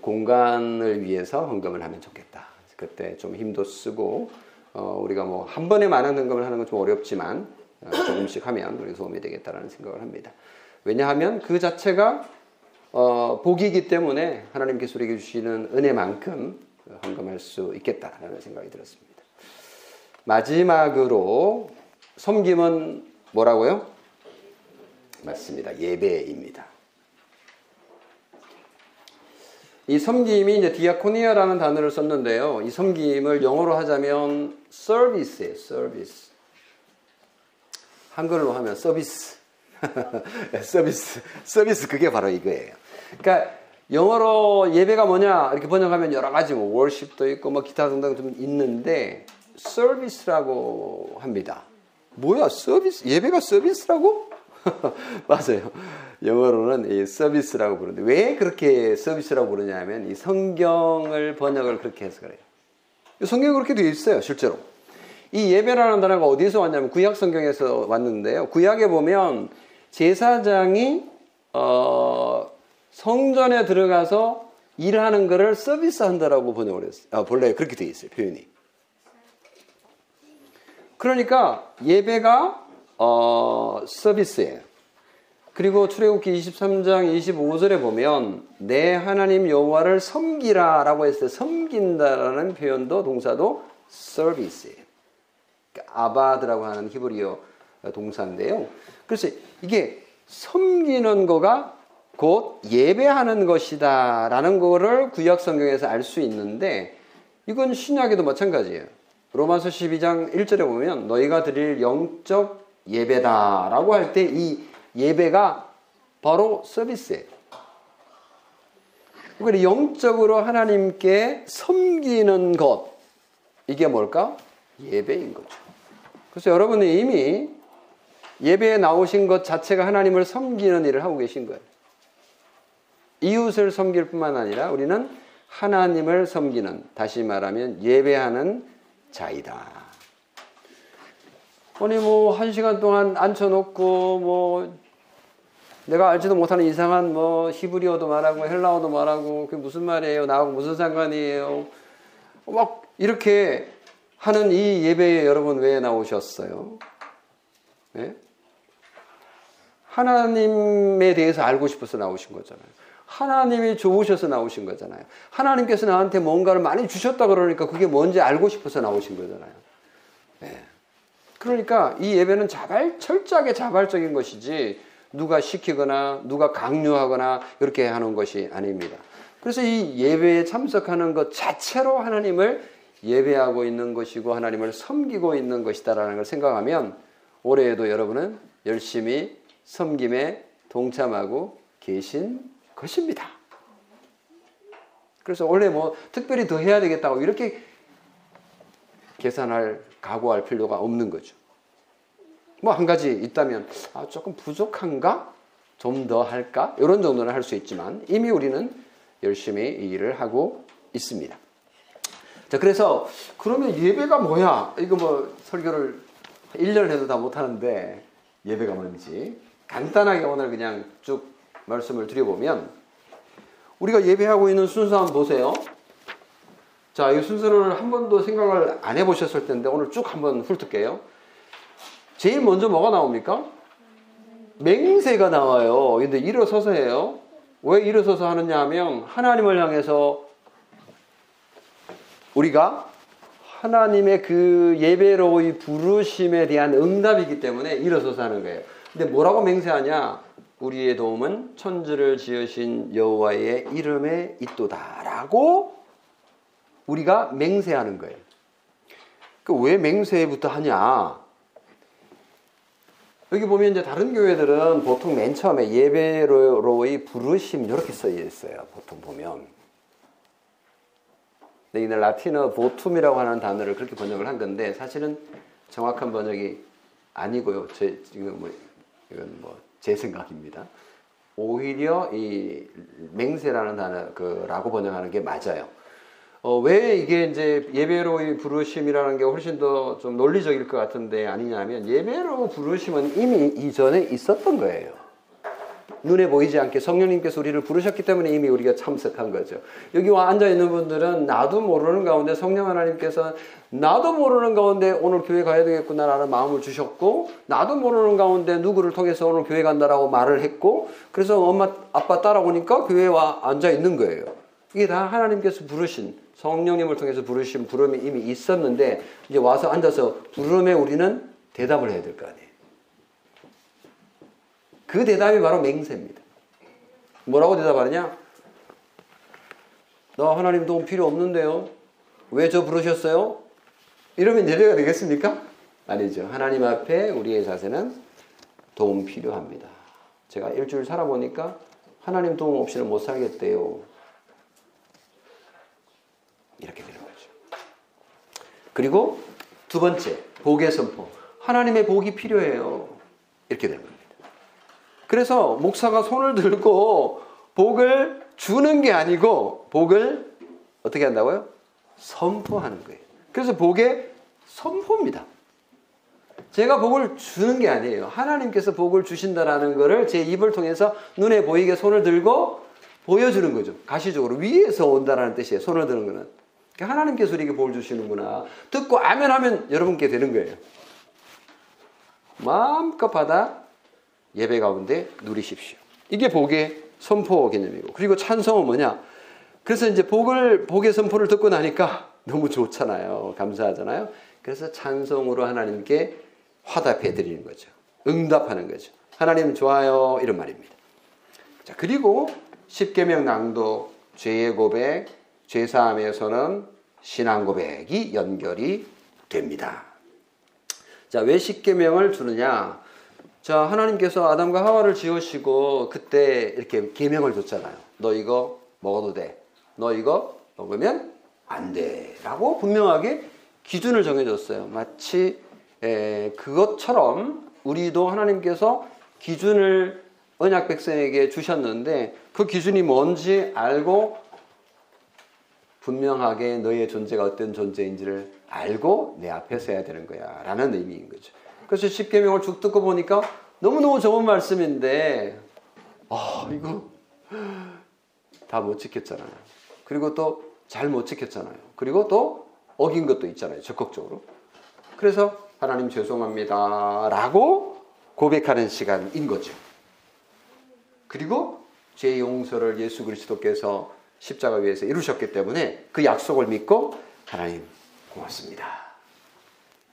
공간을 위해서 헌금을 하면 좋겠다. 그때 좀 힘도 쓰고 어, 우리가 뭐 한 번에 많은 헌금을 하는 건 좀 어렵지만 어, 조금씩 하면 우리 도움이 되겠다라는 생각을 합니다. 왜냐하면 그 자체가 어, 복이기 때문에 하나님께서 우리에게 주시는 은혜만큼 헌금할 수 있겠다라는 생각이 들었습니다. 마지막으로 섬김은 뭐라고요? 맞습니다. 예배입니다. 이 섬김이 이제 디아코니아라는 단어를 썼는데요. 이 섬김을 영어로 하자면 서비스예요. 서비스. 한글로 하면 서비스. 서비스. 서비스 그게 바로 이거예요. 그러니까 영어로 예배가 뭐냐 이렇게 번역하면 여러 가지 뭐 월십도 있고 뭐 기타 등등 좀 있는데 서비스라고 합니다. 뭐야 서비스 예배가 서비스라고? 맞아요. 영어로는 이 서비스라고 부르는데 왜 그렇게 서비스라고 부르냐면 이 성경을 번역을 그렇게 해서 그래요. 성경에 그렇게 되어 있어요, 실제로. 이 예배라는 단어가 어디서 왔냐면 구약 성경에서 왔는데요. 구약에 보면 제사장이 어, 성전에 들어가서 일하는 것을 서비스한다라고 번역을 했어요. 아, 본래 그렇게 되어 있어요, 표현이. 그러니까 예배가 어, 서비스예요. 그리고 출애굽기 23장 25절에 보면 내 하나님 여호와를 섬기라라고 했을 때 섬긴다라는 표현도 동사도 서비스예요. 그러니까 아바드라고 하는 히브리어 동사인데요. 그래서 이게 섬기는 거가 곧 예배하는 것이다라는 거를 구약 성경에서 알 수 있는데 이건 신약에도 마찬가지예요. 로마서 12장 1절에 보면 너희가 드릴 영적 예배다라고 할 때이 예배가 바로 서비스예요. 그러니까 영적으로 하나님께 섬기는 것 이게 뭘까? 예배인 거죠. 그래서 여러분이 이미 예배에 나오신 것 자체가 하나님을 섬기는 일을 하고 계신 거예요. 이웃을 섬길 뿐만 아니라 우리는 하나님을 섬기는, 다시 말하면 예배하는 자이다. 아니 뭐 한 시간 동안 앉혀놓고 뭐 내가 알지도 못하는 이상한 뭐 히브리어도 말하고 헬라어도 말하고 그게 무슨 말이에요? 나하고 무슨 상관이에요? 막 이렇게 하는 이 예배에 여러분 왜 나오셨어요? 네? 하나님에 대해서 알고 싶어서 나오신 거잖아요. 하나님이 좋으셔서 나오신 거잖아요. 하나님께서 나한테 뭔가를 많이 주셨다 그러니까 그게 뭔지 알고 싶어서 나오신 거잖아요. 네. 그러니까 이 예배는 자발, 철저하게 자발적인 것이지 누가 시키거나 누가 강요하거나 이렇게 하는 것이 아닙니다. 그래서 이 예배에 참석하는 것 자체로 하나님을 예배하고 있는 것이고 하나님을 섬기고 있는 것이다라는 걸 생각하면 올해에도 여러분은 열심히 섬김에 동참하고 계신 것입니다. 그래서 원래 뭐 특별히 더 해야 되겠다고 이렇게 계산할 각오할 필요가 없는 거죠. 뭐 한 가지 있다면 아 조금 부족한가? 좀 더 할까? 이런 정도는 할 수 있지만 이미 우리는 열심히 이 일을 하고 있습니다. 자, 그래서 그러면 예배가 뭐야? 이거 뭐 설교를 1년 해도 다 못하는데 예배가 뭔지 간단하게 오늘 그냥 쭉 말씀을 드려보면 우리가 예배하고 있는 순서 한번 보세요. 자, 이 순서를 한 번도 생각을 안 해보셨을 텐데 오늘 쭉 한번 훑을게요. 제일 먼저 뭐가 나옵니까? 맹세가 나와요. 근데 일어서서 해요. 왜 일어서서 하느냐 하면 하나님을 향해서 우리가 하나님의 그 예배로의 부르심에 대한 응답이기 때문에 일어서서 하는 거예요. 근데 뭐라고 맹세하냐? 우리의 도움은 천지를 지으신 여호와의 이름에 있도다라고 우리가 맹세하는 거예요. 그 왜 맹세부터 하냐? 여기 보면 이제 다른 교회들은 보통 맨 처음에 예배로의 부르심 이렇게 써 있어요. 보통 보면. 근데 이날 라틴어 보툼이라고 하는 단어를 그렇게 번역을 한 건데 사실은 정확한 번역이 아니고요. 제 지금 뭐 이건 뭐 제 생각입니다. 오히려 이 맹세라는 단어 그라고 번역하는 게 맞아요. 어, 왜 이게 이제 예배로의 부르심이라는 게 훨씬 더 좀 논리적일 것 같은데 아니냐면 예배로 부르심은 이미 이전에 있었던 거예요. 눈에 보이지 않게 성령님께서 우리를 부르셨기 때문에 이미 우리가 참석한 거죠. 여기 와 앉아 있는 분들은 나도 모르는 가운데 성령 하나님께서 나도 모르는 가운데 오늘 교회 가야 되겠구나라는 마음을 주셨고 나도 모르는 가운데 누구를 통해서 오늘 교회 간다라고 말을 했고 그래서 엄마 아빠 따라오니까 교회에 와 앉아 있는 거예요. 이게 다 하나님께서 부르신 성령님을 통해서 부르신 부름이 이미 있었는데 이제 와서 앉아서 부름에 우리는 대답을 해야 될 거 아니에요. 그 대답이 바로 맹세입니다. 뭐라고 대답하느냐? 나 하나님 도움 필요 없는데요. 왜 저 부르셨어요? 이러면 예배가 되겠습니까? 아니죠. 하나님 앞에 우리의 자세는 도움 필요합니다. 제가 일주일 살아보니까 하나님 도움 없이는 못 살겠대요. 이렇게 되는 거죠. 그리고 두 번째, 복의 선포. 하나님의 복이 필요해요. 이렇게 되는 겁니다. 그래서 목사가 손을 들고 복을 주는 게 아니고 복을 어떻게 한다고요? 선포하는 거예요. 그래서 복의 선포입니다. 제가 복을 주는 게 아니에요. 하나님께서 복을 주신다라는 것을 제 입을 통해서 눈에 보이게 손을 들고 보여주는 거죠. 가시적으로 위에서 온다라는 뜻이에요. 손을 드는 거는. 그러니까 하나님께서 우리에게 복을 주시는구나. 듣고 아멘 하면 여러분께 되는 거예요. 마음껏 받아 예배 가운데 누리십시오. 이게 복의 선포 개념이고. 그리고 찬송은 뭐냐? 그래서 이제 복을, 복의 선포를 듣고 나니까 너무 좋잖아요. 감사하잖아요. 그래서 찬송으로 하나님께 화답해 드리는 거죠. 응답하는 거죠. 하나님 좋아요. 이런 말입니다. 자, 그리고 십계명 낭독, 죄의 고백, 죄사함에서는 신앙 고백이 연결이 됩니다. 자, 왜 십계명을 주느냐? 자, 하나님께서 아담과 하와를 지으시고 그때 이렇게 계명을 줬잖아요. 너 이거 먹어도 돼. 너 이거 먹으면 안 돼. 라고 분명하게 기준을 정해줬어요. 마치 에, 그것처럼 우리도 하나님께서 기준을 언약 백성에게 주셨는데 그 기준이 뭔지 알고 분명하게 너의 존재가 어떤 존재인지를 알고 내 앞에 서야 되는 거야 라는 의미인 거죠. 그래서 십계명을 쭉 듣고 보니까 너무너무 좋은 말씀인데 아 이거 다 못 지켰잖아요. 그리고 또 잘 못 지켰잖아요. 그리고 또 어긴 것도 있잖아요. 적극적으로. 그래서 하나님 죄송합니다 라고 고백하는 시간인 거죠. 그리고 제 용서를 예수 그리스도께서 십자가 위에서 이루셨기 때문에 그 약속을 믿고 하나님 고맙습니다.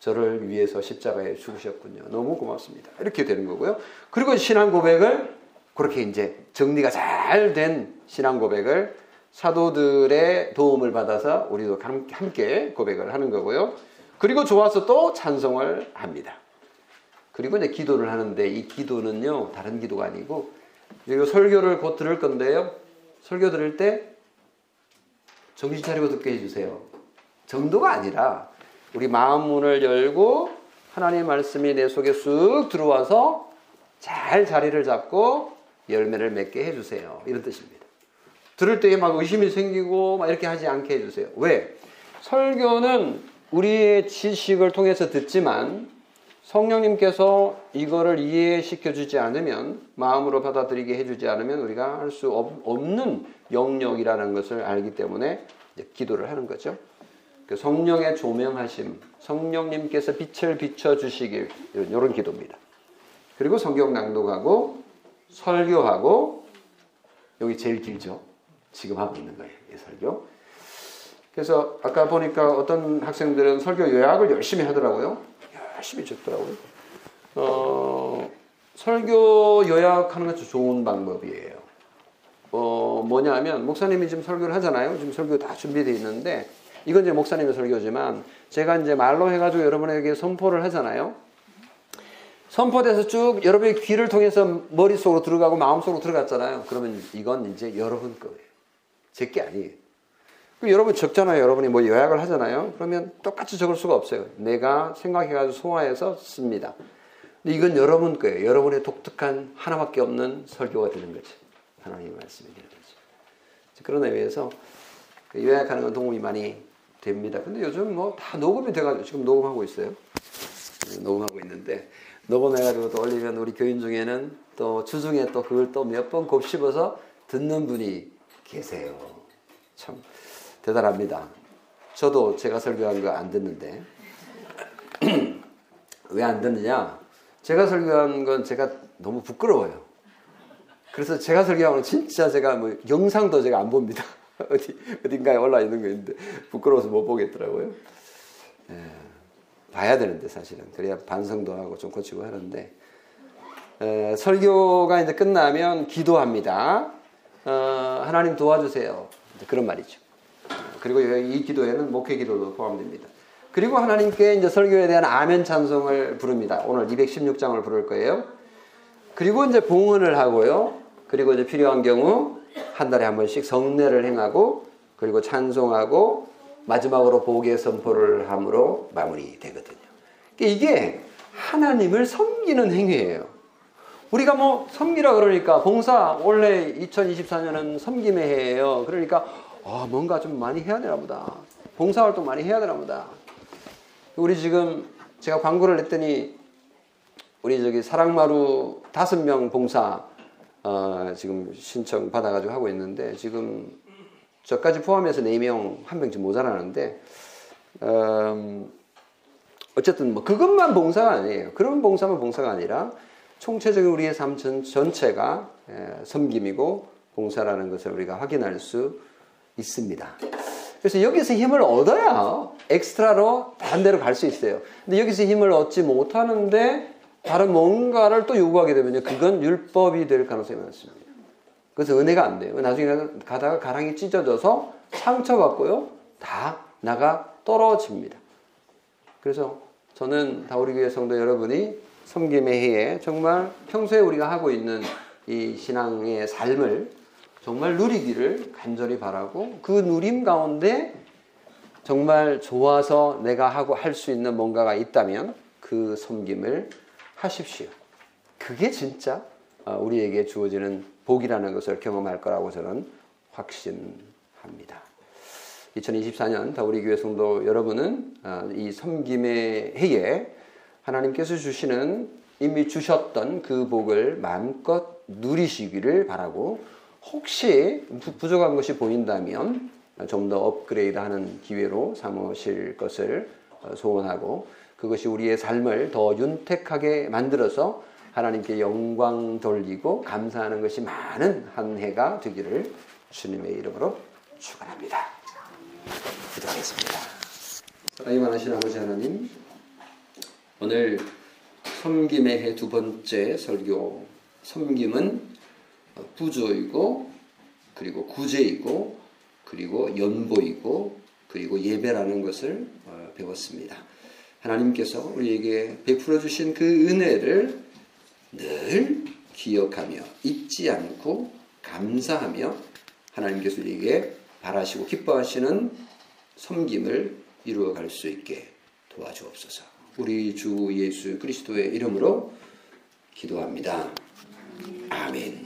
저를 위해서 십자가에 죽으셨군요. 너무 고맙습니다. 이렇게 되는 거고요. 그리고 신앙 고백을 그렇게 이제 정리가 잘 된 신앙 고백을 사도들의 도움을 받아서 우리도 함께 고백을 하는 거고요. 그리고 좋아서 또 찬송을 합니다. 그리고 이제 기도를 하는데 이 기도는요, 다른 기도가 아니고 이거 설교를 곧 들을 건데요. 설교 들을 때 정신 차리고 듣게 해주세요. 정도가 아니라 우리 마음 문을 열고 하나님의 말씀이 내 속에 쑥 들어와서 잘 자리를 잡고 열매를 맺게 해주세요. 이런 뜻입니다. 들을 때에 막 의심이 생기고 막 이렇게 하지 않게 해주세요. 왜? 설교는 우리의 지식을 통해서 듣지만 성령님께서 이거를 이해시켜 주지 않으면 마음으로 받아들이게 해 주지 않으면 우리가 할 수 없는 영역이라는 것을 알기 때문에 기도를 하는 거죠. 그 성령의 조명하심, 성령님께서 빛을 비춰 주시길 이런 기도입니다. 그리고 성경 낭독하고 설교하고 여기 제일 길죠. 지금 하고 있는 거예요. 이 설교. 그래서 아까 보니까 어떤 학생들은 설교 요약을 열심히 하더라고요. 열심히 적더라고요. 어, 설교 요약하는 것도 좋은 방법이에요. 어, 뭐냐면 목사님이 지금 설교를 하잖아요. 지금 설교 다 준비되어 있는데 이건 이제 목사님의 설교지만 제가 이제 말로 해가지고 여러분에게 선포를 하잖아요. 선포돼서 쭉 여러분의 귀를 통해서 머릿속으로 들어가고 마음속으로 들어갔잖아요. 그러면 이건 이제 여러분 거예요. 제 게 아니에요. 여러분 적잖아요. 여러분이 뭐 요약을 하잖아요. 그러면 똑같이 적을 수가 없어요. 내가 생각해가지고 소화해서 씁니다. 근데 이건 여러분 거예요. 여러분의 독특한 하나밖에 없는 설교가 되는 거죠. 하나님의 말씀이 되는 거죠. 그런 의미에서 그 요약하는 건 도움이 많이 됩니다. 근데 요즘 뭐 다 녹음이 돼가지고 지금 녹음하고 있어요. 네, 녹음하고 있는데 녹음해가지고 또 올리면 우리 교인 중에는 또 주중에 또 그걸 또 몇 번 곱씹어서 듣는 분이 계세요. 참 대단합니다. 저도 제가 설교한 거 안 듣는데 왜 안 듣느냐? 제가 설교한 건 제가 너무 부끄러워요. 그래서 제가 설교하는 진짜 제가 뭐 영상도 제가 안 봅니다. 어디 어딘가에 올라 있는 거 있는데 부끄러워서 못 보겠더라고요. 예, 봐야 되는데 사실은 그래야 반성도 하고 좀 고치고 하는데 에, 설교가 이제 끝나면 기도합니다. 어, 하나님 도와주세요. 그런 말이죠. 그리고 이 기도에는 목회 기도도 포함됩니다. 그리고 하나님께 이제 설교에 대한 아멘 찬송을 부릅니다. 오늘 216장을 부를 거예요. 그리고 이제 봉헌을 하고요. 그리고 이제 필요한 경우 한 달에 한 번씩 성례를 행하고 그리고 찬송하고 마지막으로 복의 선포를 함으로 마무리되거든요. 그러니까 이게 하나님을 섬기는 행위예요. 우리가 뭐 섬기라 그러니까 봉사 원래 2024년은 섬김의 해예요. 그러니까 아, 뭔가 좀 많이 해야 되나 보다. 봉사활동 많이 해야 되나 보다. 우리 지금 제가 광고를 냈더니 우리 저기 사랑마루 다섯 명 봉사 어, 지금 신청 받아가지고 하고 있는데 지금 저까지 포함해서 네 명, 한 명쯤 모자라는데 음, 어쨌든 뭐 그것만 봉사가 아니에요. 그런 봉사만 봉사가 아니라 총체적인 우리의 삶 전체가 섬김이고 봉사라는 것을 우리가 확인할 수 있습니다. 그래서 여기서 힘을 얻어야 엑스트라로 데로 갈 수 있어요. 근데 여기서 힘을 얻지 못하는데 다른 뭔가를 또 요구하게 되면요. 그건 율법이 될 가능성이 많습니다. 그래서 은혜가 안 돼요. 나중에 가다가 가랑이 찢어져서 상처받고요. 다 나가 떨어집니다. 그래서 저는 다우리교회 성도 여러분이 섬김의 해에 정말 평소에 우리가 하고 있는 이 신앙의 삶을 정말 누리기를 간절히 바라고 그 누림 가운데 정말 좋아서 내가 하고 할 수 있는 뭔가가 있다면 그 섬김을 하십시오. 그게 진짜 어, 우리에게 주어지는 복이라는 것을 경험할 거라고 저는 확신합니다. 2024년 다우리 교회 성도 여러분은 어, 이 섬김의 해에 하나님께서 주시는 이미 주셨던 그 복을 마음껏 누리시기를 바라고 혹시 부족한 것이 보인다면 좀 더 업그레이드하는 기회로 삼으실 것을 어, 소원하고 그것이 우리의 삶을 더 윤택하게 만들어서 하나님께 영광 돌리고 감사하는 것이 많은 한 해가 되기를 주님의 이름으로 축원합니다. 기도하겠습니다. 사랑이 많으신 아버지 하나님, 오늘 섬김의 해 두 번째 설교, 섬김은 부조이고 그리고 구제이고 그리고 연보이고 그리고 예배라는 것을 어, 배웠습니다. 하나님께서 우리에게 베풀어 주신 그 은혜를 늘 기억하며 잊지 않고 감사하며 하나님께서 우리에게 바라시고 기뻐하시는 섬김을 이루어갈 수 있게 도와주옵소서. 우리 주 예수 그리스도의 이름으로 기도합니다. 아멘.